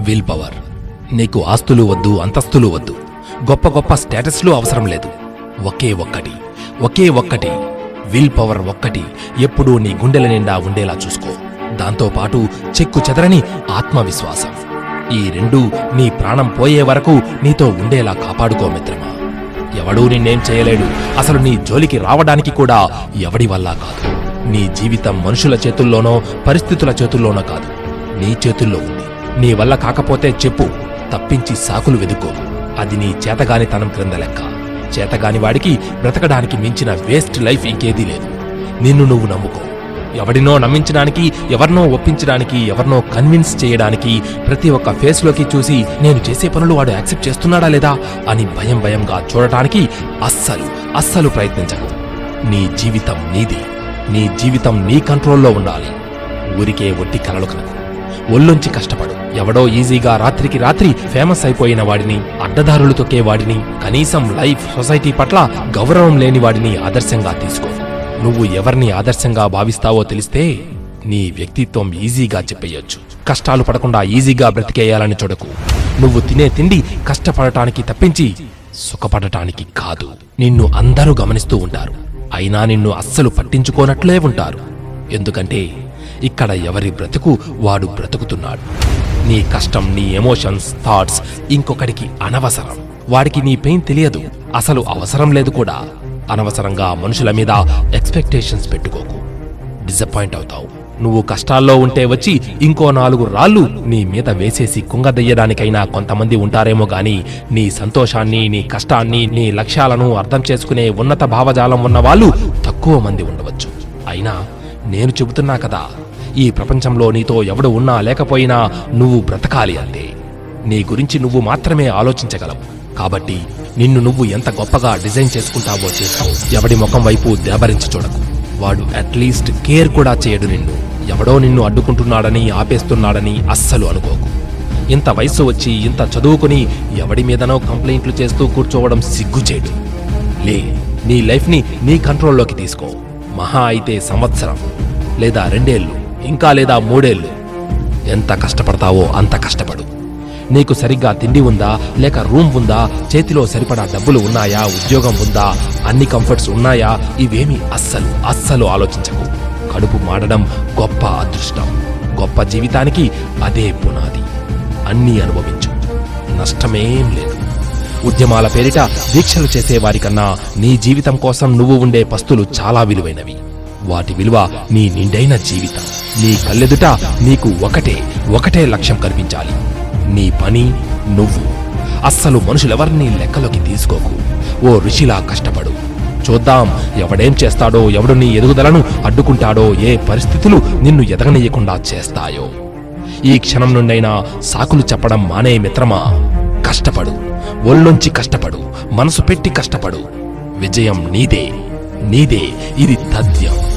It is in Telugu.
విల్ పవర్ నీకు ఆస్తులు వద్దు అంతస్తులు వద్దు. గొప్ప గొప్ప స్టేటస్లు అవసరం లేదు. ఒకే ఒక్కటి ఒకే ఒక్కటి. విల్ పవర్ ఒక్కటి. ఎప్పుడూ నీ గుండెల నిండా ఉండేలా చూసుకో. దాంతోపాటు చెక్కు చెదరని ఆత్మవిశ్వాసం. ఈ రెండూ నీ ప్రాణం పోయే వరకు నీతో ఉండేలా కాపాడుకో మిత్రమా. ఎవడూ నిన్నేం చేయలేడు. అసలు నీ జోలికి రావడానికి కూడా ఎవడి వల్ల కాదు. నీ జీవితం మనుషుల చేతుల్లోనో పరిస్థితుల చేతుల్లోనో కాదు. నీ చేతుల్లో ఉంది. నీ వల్ల కాకపోతే చెప్పు. తప్పించి సాకులు వెదుకో. అది నీ చేతగానితనం క్రింద లెక్క. చేతగాని వాడికి బ్రతకడానికి మించిన వేస్ట్ లైఫ్ ఇంకేదీ లేదు. నిన్ను నువ్వు నమ్ముకో. ఎవడినో నమ్మించడానికి ఎవరినో ఒప్పించడానికి ఎవరినో కన్విన్స్ చేయడానికి ప్రతి ఒక్క ఫేస్లోకి చూసి నేను చేసే పనులు వాడు యాక్సెప్ట్ చేస్తున్నాడా లేదా అని భయం భయంగా చూడటానికి అస్సలు అస్సలు ప్రయత్నించకు. నీ జీవితం నీది. నీ జీవితం నీ కంట్రోల్లో ఉండాలి. ఊరికే ఒట్టి కలలు కనుక. ఒళ్ళొంచి కష్టపడు. ఎవడో ఈజీగా రాత్రికి రాత్రి ఫేమస్ అయిపోయిన వాడిని అడ్డదారులు తొక్కే వాడిని కనీసం లైఫ్ సొసైటీ పట్ల గౌరవం లేని వాడిని ఆదర్శంగా తీసుకో. నువ్వు ఎవరిని ఆదర్శంగా భావిస్తావో తెలిస్తే నీ వ్యక్తిత్వం ఈజీగా చెప్పేయొచ్చు. కష్టాలు పడకుండా ఈజీగా బ్రతికేయాలని చూడకు. నువ్వు తినే తిండి కష్టపడటానికి తప్పించి సుఖపడటానికి కాదు. నిన్ను అందరూ గమనిస్తూ ఉంటారు. అయినా నిన్ను అస్సలు పట్టించుకోనట్లే ఉంటారు. ఎందుకంటే ఇక్కడ ఎవరి బ్రతుకు వాడు బ్రతుకుతున్నాడు. నీ కష్టం నీ ఎమోషన్స్ థాట్స్ ఇంకొకడికి అనవసరం. వాడికి నీ పెయిన్ తెలియదు. అసలు అవసరం లేదు కూడా. అనవసరంగా మనుషుల మీద ఎక్స్పెక్టేషన్స్ పెట్టుకోకు. డిసప్పాయింట్ అవుతావు. నువ్వు కష్టాల్లో ఉంటే వచ్చి ఇంకో నాలుగు రాళ్ళు నీ మీద వేసేసి కుంగదయ్యడానికైనా కొంతమంది ఉంటారేమో గాని నీ సంతోషాన్ని నీ కష్టాన్ని నీ లక్ష్యాలను అర్థం చేసుకునే ఉన్నత భావజాలం ఉన్న వాళ్ళు తక్కువ మంది ఉండవచ్చు. అయినా నేను చెబుతున్నా కదా ఈ ప్రపంచంలో నీతో ఎవడు ఉన్నా లేకపోయినా నువ్వు బ్రతకాలి అంతే. నీ గురించి నువ్వు మాత్రమే ఆలోచించగలవు. కాబట్టి నిన్ను నువ్వు ఎంత గొప్పగా డిజైన్ చేసుకుంటావో చేసుకో. ఎవడి ముఖం వైపు దేబరించి చూడకు. వాడు అట్లీస్ట్ కేర్ కూడా చేయడు నిన్ను. ఎవడో నిన్ను అడ్డుకుంటున్నాడని ఆపేస్తున్నాడని అస్సలు అనుకోకు. ఇంత వయసు వచ్చి ఇంత చదువుకుని ఎవడి మీదనో కంప్లైంట్లు చేస్తూ కూర్చోవడం సిగ్గుచేటు. లే నీ లైఫ్ని నీ కంట్రోల్లోకి తీసుకో. మహా అయితే సంవత్సరం లేదా రెండేళ్ళు ఇంకా లేదా మూడేళ్ళు. ఎంత కష్టపడతావో అంత కష్టపడు. నీకు సరిగ్గా తిండి ఉందా లేక రూమ్ ఉందా చేతిలో సరిపడా డబ్బులు ఉన్నాయా ఉద్యోగం ఉందా అన్ని కంఫర్ట్స్ ఉన్నాయా ఇవేమీ అస్సలు అస్సలు ఆలోచించకు. కడుపు మాడడం గొప్ప అదృష్టం. గొప్ప జీవితానికి అదే పునాది. అన్నీ అనుభవించు. నష్టమేం లేదు. ఉద్యమాల పేరిట దీక్షలు చేసేవారికన్నా నీ జీవితం కోసం నువ్వు ఉండే పస్తులు చాలా విలువైనవి. వాటి విలువ నీ నిండైన జీవితం. నీ కళ్ళెదుట నీకు ఒకటే ఒకటే లక్ష్యం కనిపించాలి నీ పని నువ్వు. అస్సలు మనుషులెవరినీ లెక్కలోకి తీసుకోకు. ఓ ఋషిలా కష్టపడు. చూద్దాం. ఎవడేం చేస్తాడో ఎవడు నీ ఎదుగుదలను అడ్డుకుంటాడో ఏ పరిస్థితులు నిన్ను ఎదగనీయకుండా చేస్తాయో. ఈ క్షణం నుండైనా సాకులు చెప్పడం మానే మిత్రమా? కష్టపడు. ఒళ్ళొంచి కష్టపడు. మనసు పెట్టి కష్టపడు. విజయం నీదే. నీదే. ఇది తథ్యం.